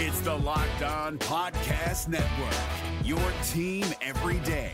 It's the Locked On Podcast Network, your team every day.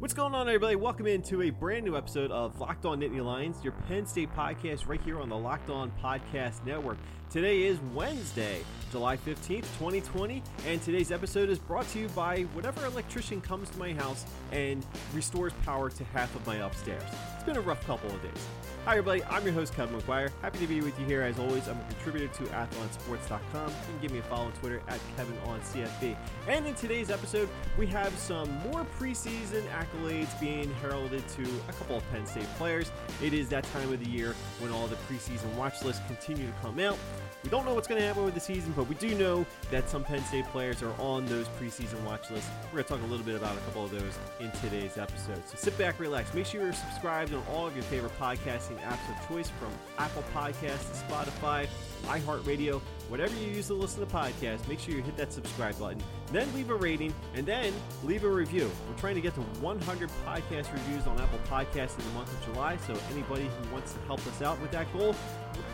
What's going on, everybody? Welcome into a brand new episode of Locked On Nittany Lions, your Penn State podcast, right here on the Locked On Podcast Network. Today is Wednesday, July 15th, 2020, and today's episode is brought to you by whatever electrician comes to my house and restores power to half of my upstairs. It's been a rough couple of days. Hi, everybody. I'm your host, Kevin McGuire. Happy to be with you here as always. I'm a contributor to athlonsports.com. You can give me a follow on Twitter at KevinOnCFB. And in today's episode, we have some more preseason accolades being heralded to a couple of Penn State players. It is that time of the year when all the preseason watch lists continue to come out. We don't know what's going to happen with the season, but we do know that some Penn State players are on those preseason watch lists. We're going to talk a little bit about a couple of those in today's episode. So sit back, relax. Make sure you're subscribed on all of your favorite podcasting apps of choice from Apple Podcasts to Spotify, iHeartRadio, whatever you use to listen to podcasts. Make sure you hit that subscribe button. Then leave a rating and then leave a review. We're trying to get to 100 podcast reviews on Apple Podcasts in the month of July. So anybody who wants to help us out with that goal,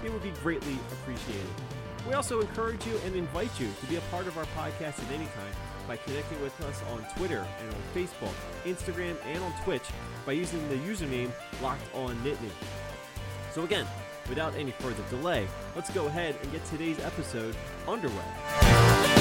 it would be greatly appreciated. We also encourage you and invite you to be a part of our podcast at any time by connecting with us on Twitter and on Facebook, Instagram, and on Twitch by using the username Locked On Nittany. So again, without any further delay, let's go ahead and get today's episode underway.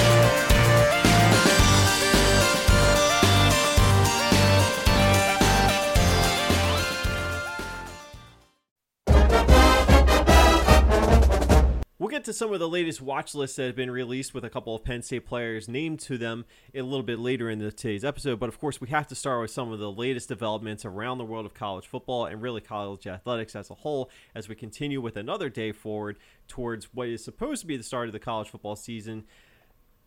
To some of the latest watch lists that have been released with a couple of Penn State players named to them a little bit later in today's episode. But of course, we have to start with some of the latest developments around the world of college football and really college athletics as a whole as we continue with another day forward towards what is supposed to be the start of the college football season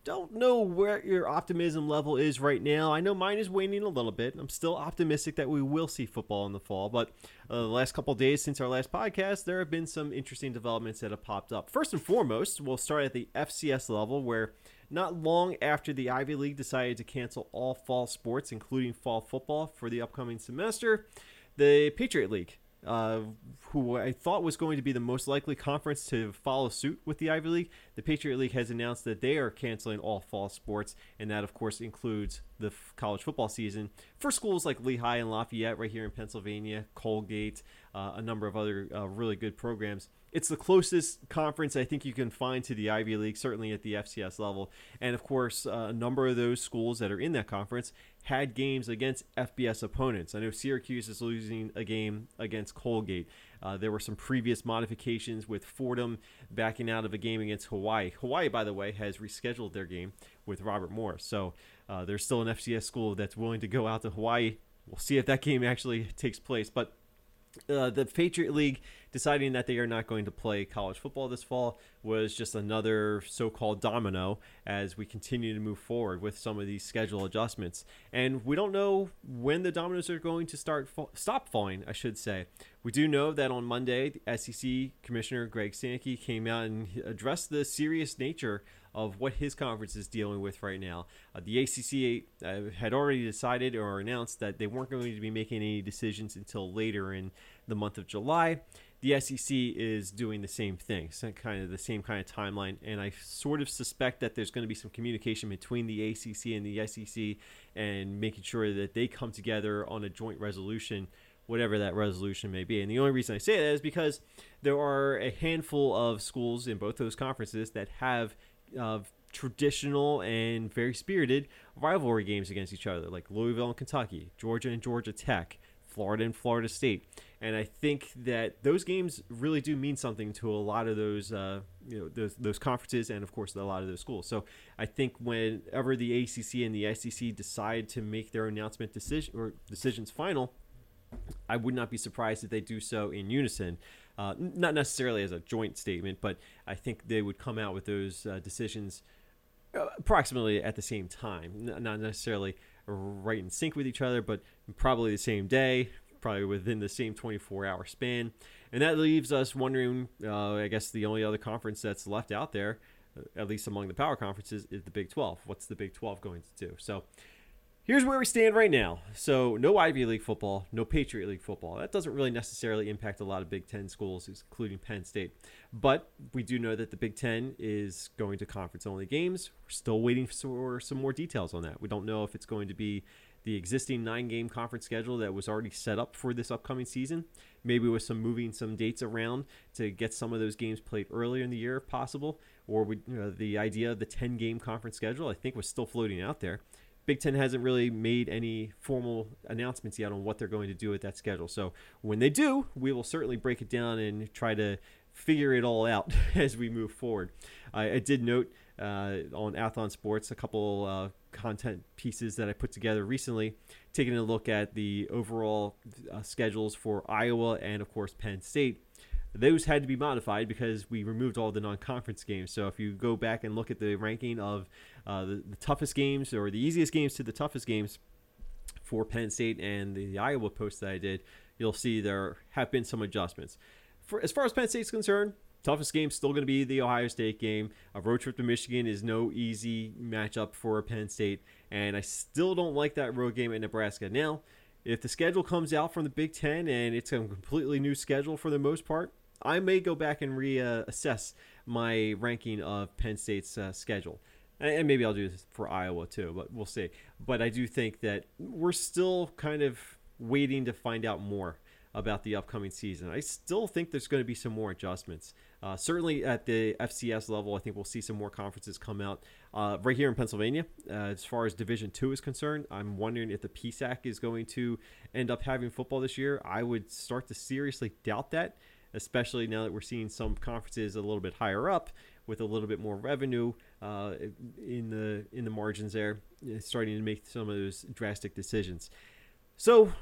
don't know where your optimism level is right now. I know mine is waning a little bit. I'm still optimistic that we will see football in the fall, but uh, the last couple days since our last podcast, there have been some interesting developments that have popped up. First and foremost, we'll start at the FCS level, where not long after the Ivy League decided to cancel all fall sports, including fall football, for the upcoming semester, the Patriot League uh, who I thought was going to be the most likely conference to follow suit with the Ivy League, the Patriot League has announced that they are canceling all fall sports, and that, of course, includes the f- college football season for schools like Lehigh and Lafayette, right here in Pennsylvania, Colgate, uh, a number of other uh, really good programs. It's the closest conference I think you can find to the Ivy League, certainly at the FCS level. And of course, uh, a number of those schools that are in that conference had games against FBS opponents. I know Syracuse is losing a game against Colgate. Uh, there were some previous modifications with Fordham backing out of a game against Hawaii. Hawaii, by the way, has rescheduled their game with Robert Morris. So uh, there's still an FCS school that's willing to go out to Hawaii. We'll see if that game actually takes place. But uh, the Patriot League deciding that they are not going to play college football this fall was just another so-called domino as we continue to move forward with some of these schedule adjustments. And we don't know when the dominoes are going to start stop falling, I should say. We do know that on Monday, the SEC Commissioner Greg Sankey came out and addressed the serious nature of what his conference is dealing with right now. Uh, the ACC uh, had already decided or announced that they weren't going to be making any decisions until later in the month of July. The SEC is doing the same thing, kind of the same kind of timeline, and I sort of suspect that there's going to be some communication between the ACC and the SEC and making sure that they come together on a joint resolution whatever that resolution may be. And the only reason I say that is because there are a handful of schools in both those conferences that have uh, traditional and very spirited rivalry games against each other, like Louisville and Kentucky, Georgia and Georgia Tech, Florida and Florida State. And I think that those games really do mean something to a lot of those, uh, you know, those, those conferences and of course a lot of those schools. So I think whenever the ACC and the SEC decide to make their announcement decision or decisions final, I would not be surprised if they do so in unison. Uh, not necessarily as a joint statement, but I think they would come out with those uh, decisions uh, approximately at the same time. Not necessarily right in sync with each other, but probably the same day, probably within the same 24 hour span. And that leaves us wondering uh, I guess the only other conference that's left out there, uh, at least among the power conferences, is the Big 12. What's the Big 12 going to do? So Here's where we stand right now. So, no Ivy League football, no Patriot League football. That doesn't really necessarily impact a lot of Big Ten schools, including Penn State. But we do know that the Big Ten is going to conference only games. We're still waiting for some more details on that. We don't know if it's going to be the existing nine game conference schedule that was already set up for this upcoming season, maybe with some moving some dates around to get some of those games played earlier in the year if possible, or we, you know, the idea of the 10 game conference schedule, I think, was still floating out there. Big Ten hasn't really made any formal announcements yet on what they're going to do with that schedule. So when they do, we will certainly break it down and try to figure it all out as we move forward. I, I did note uh, on Athlon Sports a couple uh, content pieces that I put together recently, taking a look at the overall uh, schedules for Iowa and, of course, Penn State those had to be modified because we removed all the non-conference games. So if you go back and look at the ranking of uh, the, the, toughest games or the easiest games to the toughest games for Penn State and the, the, Iowa post that I did, you'll see there have been some adjustments. For as far as Penn State's concerned, toughest game still going to be the Ohio State game. A road trip to Michigan is no easy matchup for Penn State, and I still don't like that road game at Nebraska. Now, if the schedule comes out from the Big Ten and it's a completely new schedule for the most part, I may go back and reassess my ranking of Penn State's uh, schedule. And maybe I'll do this for Iowa too, but we'll see. But I do think that we're still kind of waiting to find out more about the upcoming season. I still think there's going to be some more adjustments. Uh, certainly at the FCS level, I think we'll see some more conferences come out. Uh, right here in Pennsylvania, uh, as far as Division Two is concerned, I'm wondering if the PSAC is going to end up having football this year. I would start to seriously doubt that especially now that we're seeing some conferences a little bit higher up with a little bit more revenue uh, in the in the margins there, starting to make some of those drastic decisions. So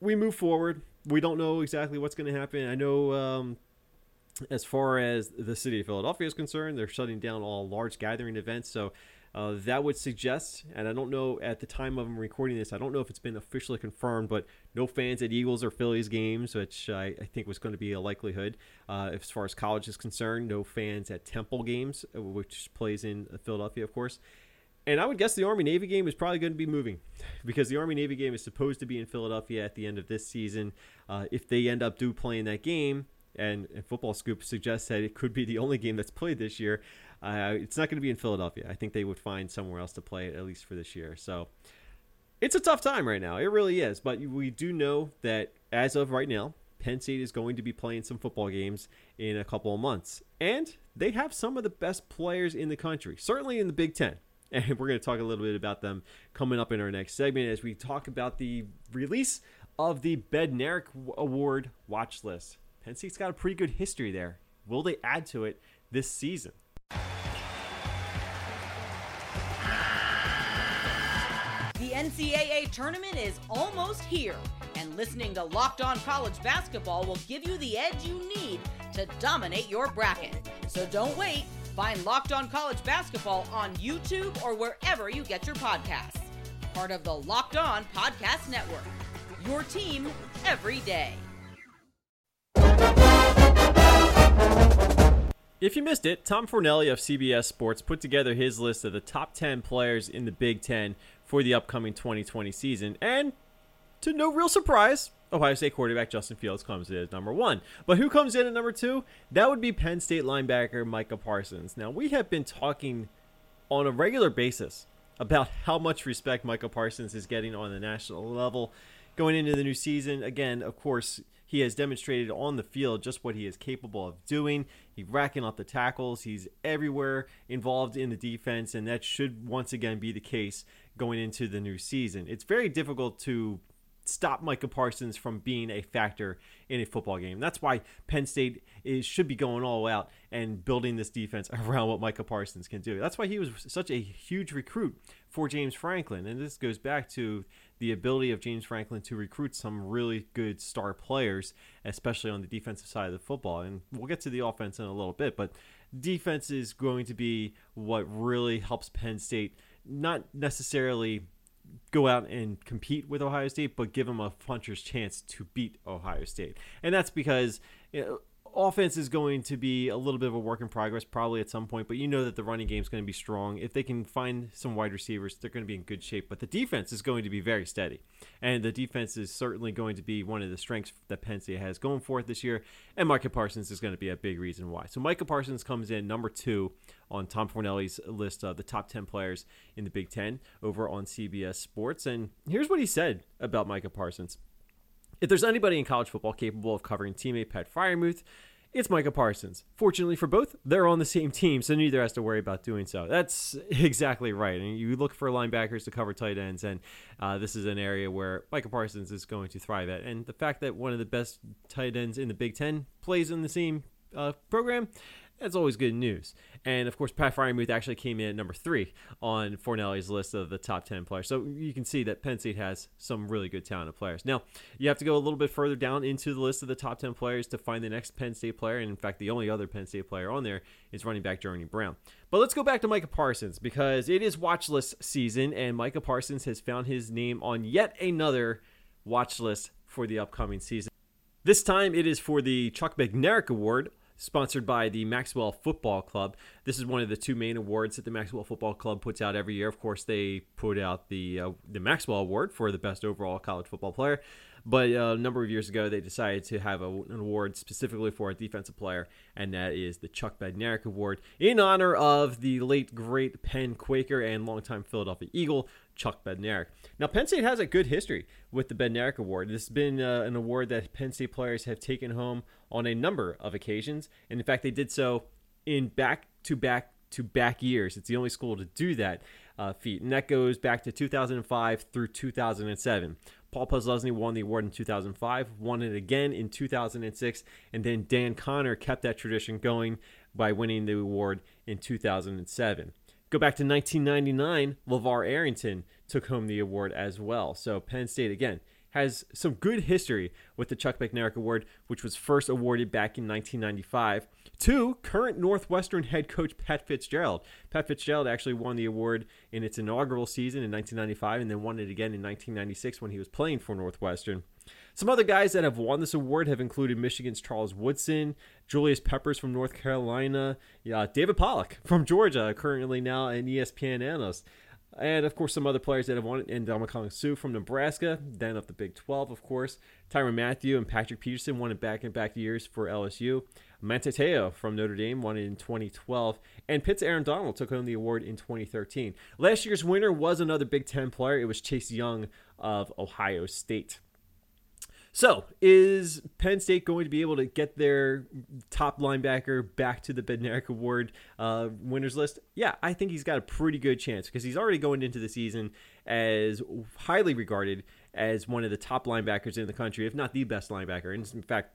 we move forward. We don't know exactly what's going to happen. I know um, as far as the city of Philadelphia is concerned, they're shutting down all large gathering events. So uh, that would suggest, and I don't know at the time of recording this, I don't know if it's been officially confirmed, but no fans at Eagles or Phillies games, which I, I think was going to be a likelihood. Uh, as far as college is concerned, no fans at Temple games, uh, which plays in Philadelphia, of course. And I would guess the Army Navy game is probably going to be moving because the Army Navy game is supposed to be in Philadelphia at the end of this season. Uh, if they end up do playing that game, and, and Football Scoop suggests that it could be the only game that's played this year, uh, it's not going to be in Philadelphia. I think they would find somewhere else to play it, at least for this year. So it's a tough time right now. It really is. But we do know that as of right now, Penn State is going to be playing some football games in a couple of months. And they have some of the best players in the country, certainly in the Big Ten. And we're going to talk a little bit about them coming up in our next segment as we talk about the release of the Bednarik Award watch list. Penn State's got a pretty good history there. Will they add to it this season? NCAA tournament is almost here, and listening to Locked On College Basketball will give you the edge you need to dominate your bracket. So don't wait. Find Locked On College Basketball on YouTube or wherever you get your podcasts. Part of the Locked On Podcast Network. Your team every day. If you missed it, Tom Fornelli of CBS Sports put together his list of the top 10 players in the Big Ten for the upcoming 2020 season, and to no real surprise, Ohio State quarterback Justin Fields comes in as number one. But who comes in at number two? That would be Penn State linebacker Micah Parsons. Now, we have been talking on a regular basis about how much respect Micah Parsons is getting on the national level going into the new season. Again, of course, he has demonstrated on the field just what he is capable of doing. He's racking up the tackles. He's everywhere involved in the defense, and that should once again be the case going into the new season. It's very difficult to stop Micah Parsons from being a factor in a football game. That's why Penn State is should be going all out and building this defense around what Micah Parsons can do. That's why he was such a huge recruit for James Franklin. And this goes back to the ability of James Franklin to recruit some really good star players, especially on the defensive side of the football. And we'll get to the offense in a little bit, but defense is going to be what really helps Penn State not necessarily go out and compete with Ohio State, but give them a puncher's chance to beat Ohio State. And that's because you know, offense is going to be a little bit of a work in progress probably at some point, but you know that the running game is going to be strong. If they can find some wide receivers, they're going to be in good shape. But the defense is going to be very steady. And the defense is certainly going to be one of the strengths that Penn State has going for it this year. And Micah Parsons is going to be a big reason why. So Micah Parsons comes in number two on Tom Fornelli's list of the top 10 players in the Big Ten over on CBS Sports. And here's what he said about Micah Parsons. If there's anybody in college football capable of covering teammate Pat Freiermuth, it's Micah Parsons. Fortunately for both, they're on the same team, so neither has to worry about doing so. That's exactly right. And you look for linebackers to cover tight ends, and uh, this is an area where Micah Parsons is going to thrive at. And the fact that one of the best tight ends in the Big Ten plays in the same uh, program, that's always good news. And of course, Pat Freiermuth actually came in at number three on Fornelli's list of the top 10 players. So you can see that Penn State has some really good talented players. Now, you have to go a little bit further down into the list of the top 10 players to find the next Penn State player. And in fact, the only other Penn State player on there is running back Journey Brown. But let's go back to Micah Parsons because it is watch list season, and Micah Parsons has found his name on yet another watch list for the upcoming season. This time it is for the Chuck Bednarik Award, sponsored by the Maxwell Football Club. This is one of the two main awards that the Maxwell Football Club puts out every year. Of course, they put out the uh, the Maxwell Award for the best overall college football player. But uh, a number of years ago, they decided to have a, an award specifically for a defensive player, and that is the Chuck Bednarik Award in honor of the late great Penn Quaker and longtime Philadelphia Eagle Chuck Bednarik. Now, Penn State has a good history with the Bednarik Award. This has been uh, an award that Penn State players have taken home on a number of occasions, and in fact, they did so in back to back to back years. It's the only school to do that uh, feat, and that goes back to 2005 through 2007. Paul Posluszny won the award in 2005, won it again in 2006, and then Dan Connor kept that tradition going by winning the award in 2007. Go back to 1999, LeVar Arrington took home the award as well. So Penn State, again, has some good history with the Chuck Bednarik Award, which was first awarded back in 1995 to current Northwestern head coach Pat Fitzgerald. Pat Fitzgerald actually won the award in its inaugural season in 1995 and then won it again in 1996 when he was playing for Northwestern. Some other guys that have won this award have included Michigan's Charles Woodson, Julius Peppers from North Carolina, yeah, David Pollack from Georgia, currently now an ESPN analyst. And of course, some other players that have won it, and Ndamukong Suh from Nebraska, then of the Big 12, of course. Tyrann Mathieu and Patrick Peterson won it back in back years for LSU. Manti Te'o from Notre Dame won it in 2012. And Pitt's Aaron Donald took home the award in 2013. Last year's winner was another Big Ten player. It was Chase Young of Ohio State. So, is Penn State going to be able to get their top linebacker back to the Bednarik Award uh, winners list? Yeah, I think he's got a pretty good chance because he's already going into the season as highly regarded as one of the top linebackers in the country, if not the best linebacker. And in fact,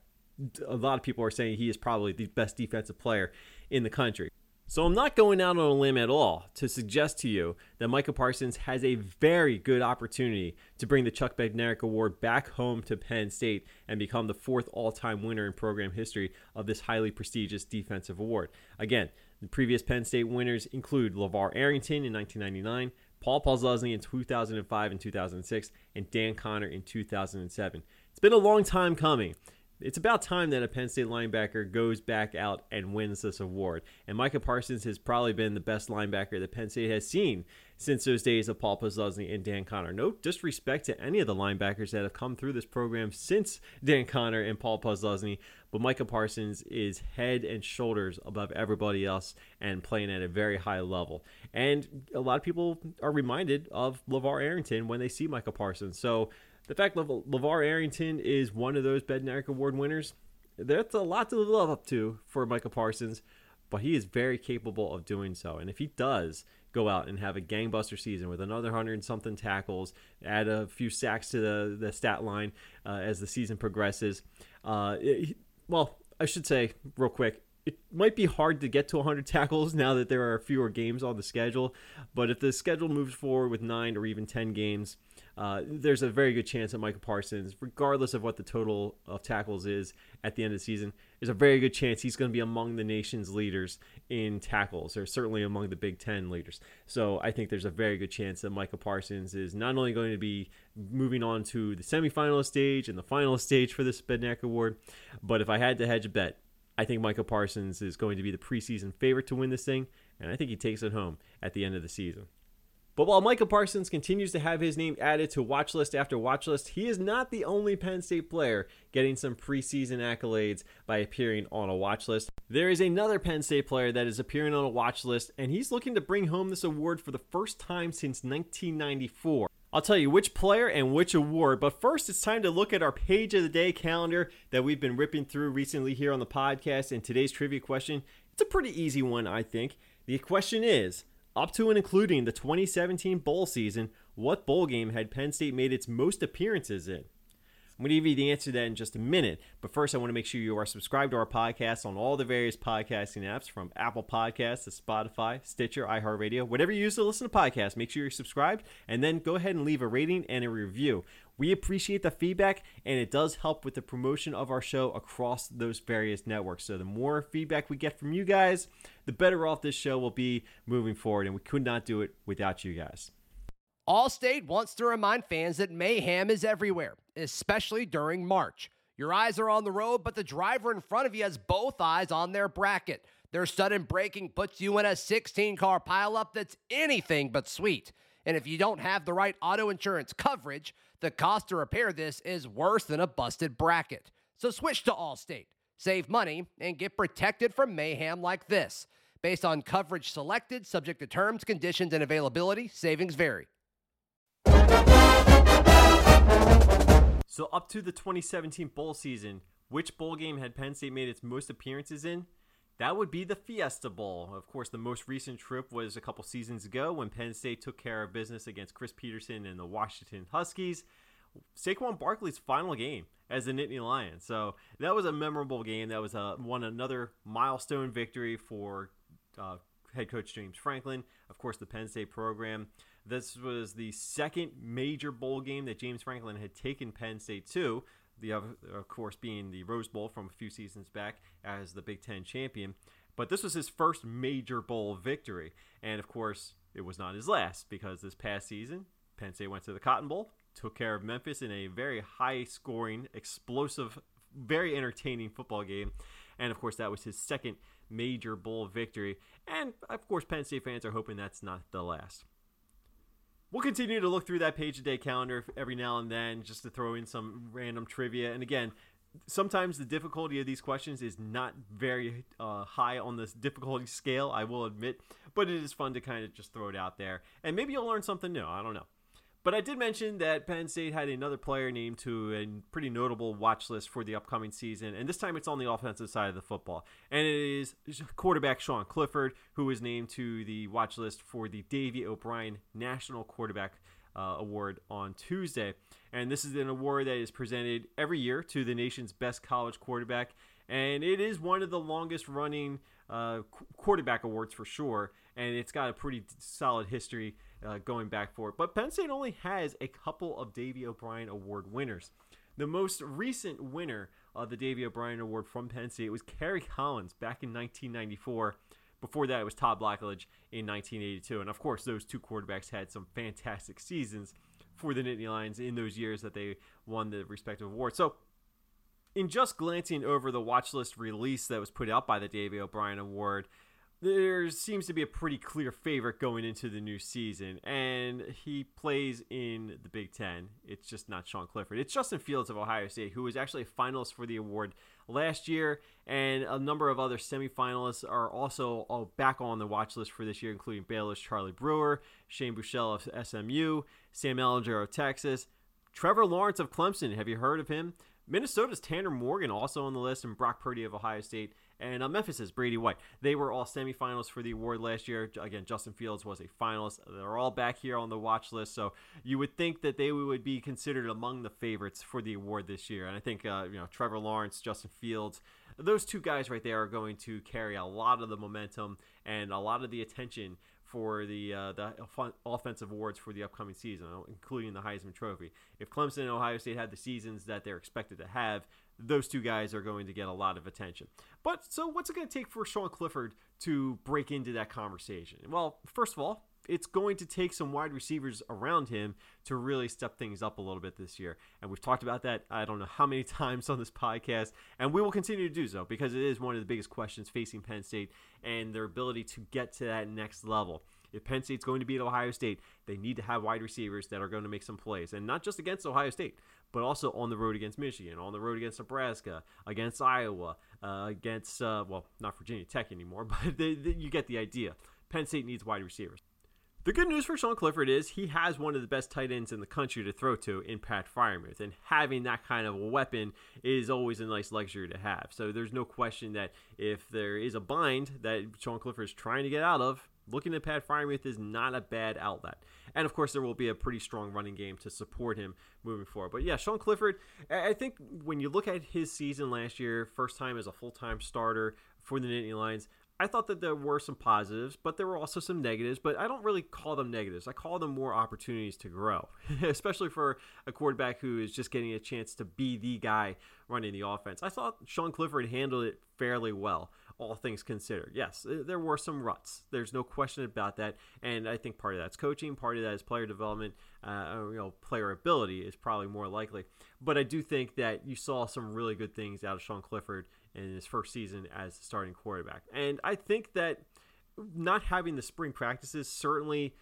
a lot of people are saying he is probably the best defensive player in the country. So I'm not going out on a limb at all to suggest to you that Michael Parsons has a very good opportunity to bring the Chuck Bednarik Award back home to Penn State and become the fourth all-time winner in program history of this highly prestigious defensive award. Again, the previous Penn State winners include LeVar Arrington in 1999, Paul Posluszny in 2005 and 2006, and Dan Connor in 2007. It's been a long time coming it's about time that a Penn State linebacker goes back out and wins this award. And Micah Parsons has probably been the best linebacker that Penn State has seen since those days of Paul Posluszny and Dan Connor. No disrespect to any of the linebackers that have come through this program since Dan Connor and Paul Posluszny, but Micah Parsons is head and shoulders above everybody else and playing at a very high level. And a lot of people are reminded of LeVar Arrington when they see Micah Parsons. So the fact that LeVar Arrington is one of those Bednarik Award winners, that's a lot to live up to for Micah Parsons, but he is very capable of doing so. And if he does go out and have a gangbuster season with another hundred and something tackles, add a few sacks to the, the stat line uh, as the season progresses, uh, it, well, I should say real quick, it might be hard to get to 100 tackles now that there are fewer games on the schedule. But if the schedule moves forward with nine or even 10 games, uh, there's a very good chance that Michael Parsons, regardless of what the total of tackles is at the end of the season, there's a very good chance he's going to be among the nation's leaders in tackles, or certainly among the Big Ten leaders. So I think there's a very good chance that Michael Parsons is not only going to be moving on to the semifinal stage and the final stage for this Bednarik Award, but if I had to hedge a bet, I think Michael Parsons is going to be the preseason favorite to win this thing, and I think he takes it home at the end of the season. But while Michael Parsons continues to have his name added to watch list after watch list, he is not the only Penn State player getting some preseason accolades by appearing on a watch list. There is another Penn State player that is appearing on a watch list, and he's looking to bring home this award for the first time since 1994. I'll tell you which player and which award, but first it's time to look at our page of the day calendar that we've been ripping through recently here on the podcast. And today's trivia question, it's a pretty easy one, I think. The question is up to and including the 2017 bowl season, what bowl game had Penn State made its most appearances in? I'm going to give you the answer to that in just a minute. But first, I want to make sure you are subscribed to our podcast on all the various podcasting apps from Apple Podcasts to Spotify, Stitcher, iHeartRadio, whatever you use to listen to podcasts. Make sure you're subscribed and then go ahead and leave a rating and a review. We appreciate the feedback and it does help with the promotion of our show across those various networks. So the more feedback we get from you guys, the better off this show will be moving forward. And we could not do it without you guys. Allstate wants to remind fans that mayhem is everywhere, especially during March. Your eyes are on the road, but the driver in front of you has both eyes on their bracket. Their sudden braking puts you in a 16 car pileup that's anything but sweet. And if you don't have the right auto insurance coverage, the cost to repair this is worse than a busted bracket. So switch to Allstate, save money, and get protected from mayhem like this. Based on coverage selected, subject to terms, conditions, and availability, savings vary. So, up to the 2017 bowl season, which bowl game had Penn State made its most appearances in? That would be the Fiesta Bowl. Of course, the most recent trip was a couple seasons ago when Penn State took care of business against Chris Petersen and the Washington Huskies. Saquon Barkley's final game as the Nittany Lions. So that was a memorable game. That was a one another milestone victory for uh, head coach James Franklin. Of course, the Penn State program. This was the second major bowl game that James Franklin had taken Penn State to. The other, of course, being the Rose Bowl from a few seasons back as the Big Ten champion. But this was his first major bowl victory. And of course, it was not his last because this past season, Penn State went to the Cotton Bowl, took care of Memphis in a very high scoring, explosive, very entertaining football game. And of course, that was his second major bowl victory. And of course, Penn State fans are hoping that's not the last. We'll continue to look through that page a day calendar every now and then just to throw in some random trivia. And again, sometimes the difficulty of these questions is not very uh, high on this difficulty scale, I will admit, but it is fun to kind of just throw it out there. And maybe you'll learn something new. I don't know. But I did mention that Penn State had another player named to a pretty notable watch list for the upcoming season, and this time it's on the offensive side of the football. And it is quarterback Sean Clifford, who was named to the watch list for the Davey O'Brien National Quarterback uh, Award on Tuesday. And this is an award that is presented every year to the nation's best college quarterback, and it is one of the longest running uh, quarterback awards for sure, and it's got a pretty solid history uh, going back for it. But Penn State only has a couple of Davey O'Brien Award winners. The most recent winner of the Davey O'Brien Award from Penn State was Kerry Collins back in 1994. Before that, it was Todd Blackledge in 1982. And of course, those two quarterbacks had some fantastic seasons for the Nittany Lions in those years that they won the respective awards. So, in just glancing over the watch list release that was put out by the Davey O'Brien Award, there seems to be a pretty clear favorite going into the new season, and he plays in the Big Ten. It's just not Sean Clifford. It's Justin Fields of Ohio State, who was actually a finalist for the award last year, and a number of other semifinalists are also all back on the watch list for this year, including Baylor's Charlie Brewer, Shane Buechele of SMU, Sam Ehlinger of Texas, Trevor Lawrence of Clemson. Have you heard of him? Minnesota's Tanner Morgan also on the list, and Brock Purdy of Ohio State and uh, Memphis's Brady White. They were all semifinals for the award last year. Again, Justin Fields was a finalist. They're all back here on the watch list, so you would think that they would be considered among the favorites for the award this year. And I think uh, you know Trevor Lawrence, Justin Fields, those two guys right there are going to carry a lot of the momentum and a lot of the attention for the uh, the offensive awards for the upcoming season, including the Heisman Trophy. If Clemson and Ohio State had the seasons that they're expected to have, those two guys are going to get a lot of attention. But so, what's it going to take for Sean Clifford to break into that conversation? Well, first of all, it's going to take some wide receivers around him to really step things up a little bit this year. And we've talked about that I don't know how many times on this podcast, and we will continue to do so because it is one of the biggest questions facing Penn State and their ability to get to that next level. If Penn State's going to beat Ohio State, they need to have wide receivers that are going to make some plays, and not just against Ohio State, but also on the road against Michigan, on the road against Nebraska, against Iowa, uh, against uh, well, not Virginia Tech anymore, but the, the, you get the idea. Penn State needs wide receivers. The good news for Sean Clifford is he has one of the best tight ends in the country to throw to in Pat Freiermuth, and having that kind of a weapon is always a nice luxury to have. So there's no question that if there is a bind that Sean Clifford is trying to get out of, looking at Pat Freiermuth is not a bad outlet. And of course, there will be a pretty strong running game to support him moving forward. But yeah, Sean Clifford, I think when you look at his season last year, first time as a full time starter for the Nittany Lions, I thought that there were some positives, but there were also some negatives. But I don't really call them negatives. I call them more opportunities to grow, especially for a quarterback who is just getting a chance to be the guy running the offense. I thought Sean Clifford handled it fairly well all things considered. Yes, there were some ruts. There's no question about that. And I think part of that's coaching, part of that is player development, uh, you know, player ability is probably more likely. But I do think that you saw some really good things out of Sean Clifford in his first season as starting quarterback. And I think that not having the spring practices certainly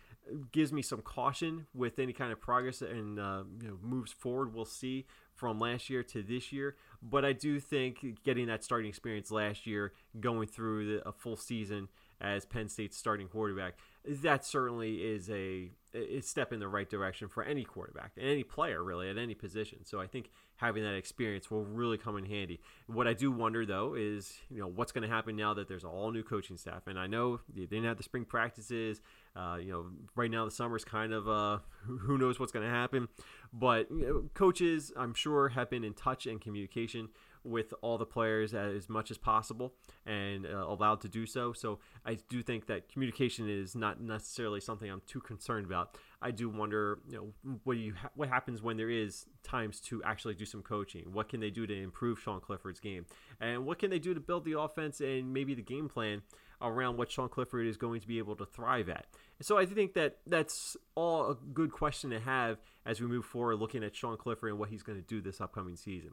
gives me some caution with any kind of progress and uh, you know, moves forward we'll see from last year to this year. But I do think getting that starting experience last year, going through the, a full season as Penn State's starting quarterback, that certainly is a, a step in the right direction for any quarterback and any player really at any position. So I think having that experience will really come in handy. What I do wonder though is you know what's going to happen now that there's all new coaching staff, and I know they didn't have the spring practices. Uh, you know, right now the summer's kind of uh, who knows what's going to happen, but you know, coaches I'm sure have been in touch and communication with all the players as much as possible and uh, allowed to do so. So I do think that communication is not necessarily something I'm too concerned about. I do wonder, you know, what you ha- what happens when there is times to actually do some coaching. What can they do to improve Sean Clifford's game, and what can they do to build the offense and maybe the game plan around what Sean Clifford is going to be able to thrive at. So I think that that's all a good question to have as we move forward, looking at Sean Clifford and what he's going to do this upcoming season.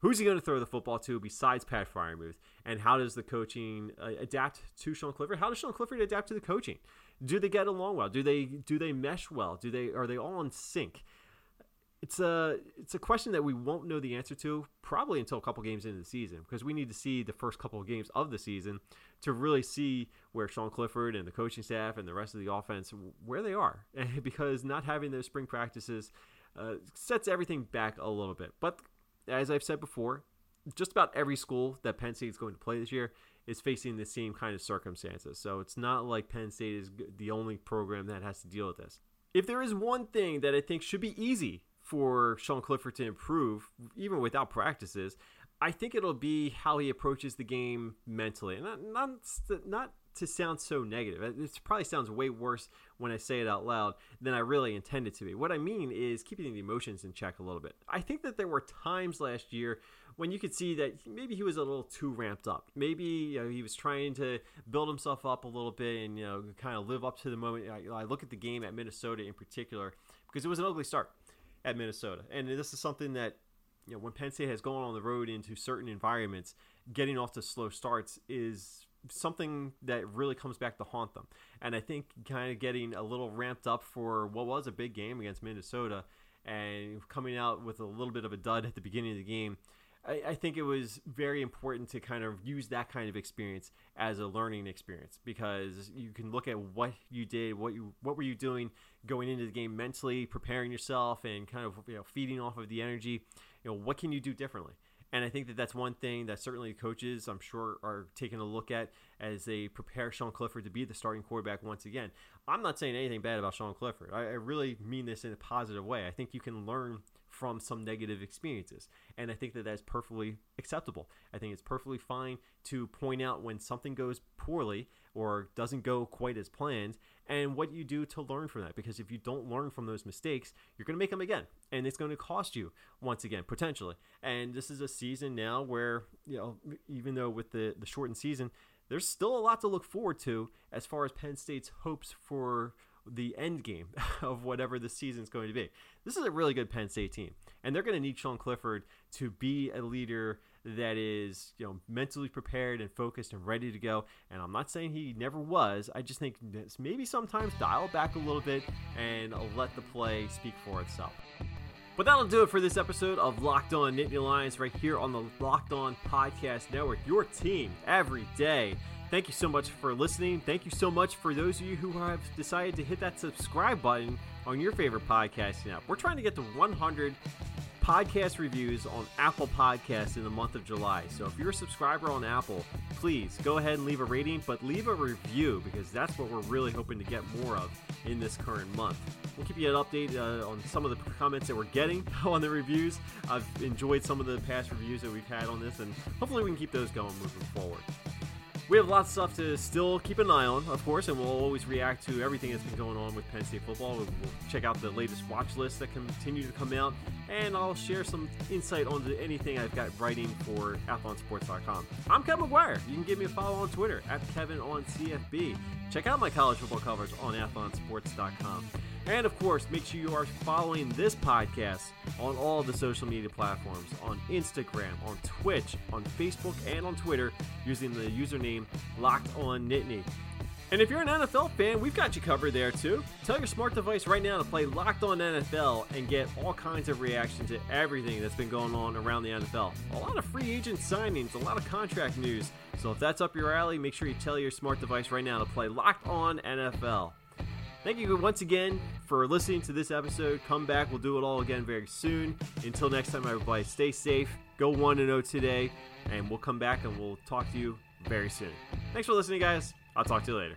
Who's he going to throw the football to besides Pat Freiermuth? And how does the coaching uh, adapt to Sean Clifford? How does Sean Clifford adapt to the coaching? Do they get along well? Do they do they mesh well? Do they are they all in sync? It's a it's a question that we won't know the answer to probably until a couple games into the season because we need to see the first couple of games of the season to really see where Sean Clifford and the coaching staff and the rest of the offense where they are because not having those spring practices uh, sets everything back a little bit. But as I've said before, just about every school that Penn State is going to play this year is facing the same kind of circumstances. So it's not like Penn State is the only program that has to deal with this. If there is one thing that I think should be easy for Sean Clifford to improve, even without practices, I think it'll be how he approaches the game mentally. And not, not, not to sound so negative. It probably sounds way worse when I say it out loud than I really intend it to be. What I mean is keeping the emotions in check a little bit. I think that there were times last year when you could see that maybe he was a little too ramped up. Maybe you know, he was trying to build himself up a little bit and you know kind of live up to the moment. I, I look at the game at Minnesota in particular because it was an ugly start at Minnesota, and this is something that you know when Penn State has gone on the road into certain environments, getting off to slow starts is something that really comes back to haunt them. And I think kind of getting a little ramped up for what was a big game against Minnesota and coming out with a little bit of a dud at the beginning of the game. I, I think it was very important to kind of use that kind of experience as a learning experience because you can look at what you did, what you what were you doing going into the game mentally, preparing yourself, and kind of you know feeding off of the energy. You know what can you do differently? And I think that that's one thing that certainly coaches, I'm sure, are taking a look at as they prepare Sean Clifford to be the starting quarterback once again. I'm not saying anything bad about Sean Clifford. I, I really mean this in a positive way. I think you can learn from some negative experiences. And I think that that's perfectly acceptable. I think it's perfectly fine to point out when something goes poorly or doesn't go quite as planned and what you do to learn from that. Because if you don't learn from those mistakes, you're going to make them again. And it's going to cost you once again, potentially. And this is a season now where, you know, even though with the, the shortened season, there's still a lot to look forward to as far as Penn State's hopes for the end game of whatever the season's going to be. This is a really good Penn State team, and they're going to need Sean Clifford to be a leader that is, you know, mentally prepared and focused and ready to go. And I'm not saying he never was. I just think maybe sometimes dial back a little bit and let the play speak for itself. But that'll do it for this episode of Locked On Nittany Lions right here on the Locked On Podcast Network. Your team every day. Thank you so much for listening. Thank you so much for those of you who have decided to hit that subscribe button on your favorite podcasting app. We're trying to get to 100 podcast reviews on Apple Podcasts in the month of July. So if you're a subscriber on Apple, please go ahead and leave a rating, but leave a review because that's what we're really hoping to get more of in this current month. We'll keep you an update uh, on some of the comments that we're getting on the reviews. I've enjoyed some of the past reviews that we've had on this, and hopefully we can keep those going moving forward we have lots of stuff to still keep an eye on, of course, and we'll always react to everything that's been going on with Penn State football. We'll, check out the latest watch lists that continue to come out, and I'll share some insight onto anything I've got writing for AthlonSports.com. I'm Kevin McGuire. You can give me a follow on Twitter at Kevin on CFB. Check out my college football coverage on AthlonSports.com. And of course, make sure you are following this podcast on all the social media platforms on Instagram, on Twitch, on Facebook, and on Twitter using the username Locked On Nittany. And if you're an NFL fan, we've got you covered there too. Tell your smart device right now to play Locked On NFL and get all kinds of reaction to everything that's been going on around the NFL. A lot of free agent signings, a lot of contract news. So if that's up your alley, make sure you tell your smart device right now to play Locked On NFL. Thank you once again for listening to this episode. Come back. We'll do it all again very soon. Until next time, everybody, stay safe. Go 1 0 today. And we'll come back and we'll talk to you very soon. Thanks for listening, guys. I'll talk to you later.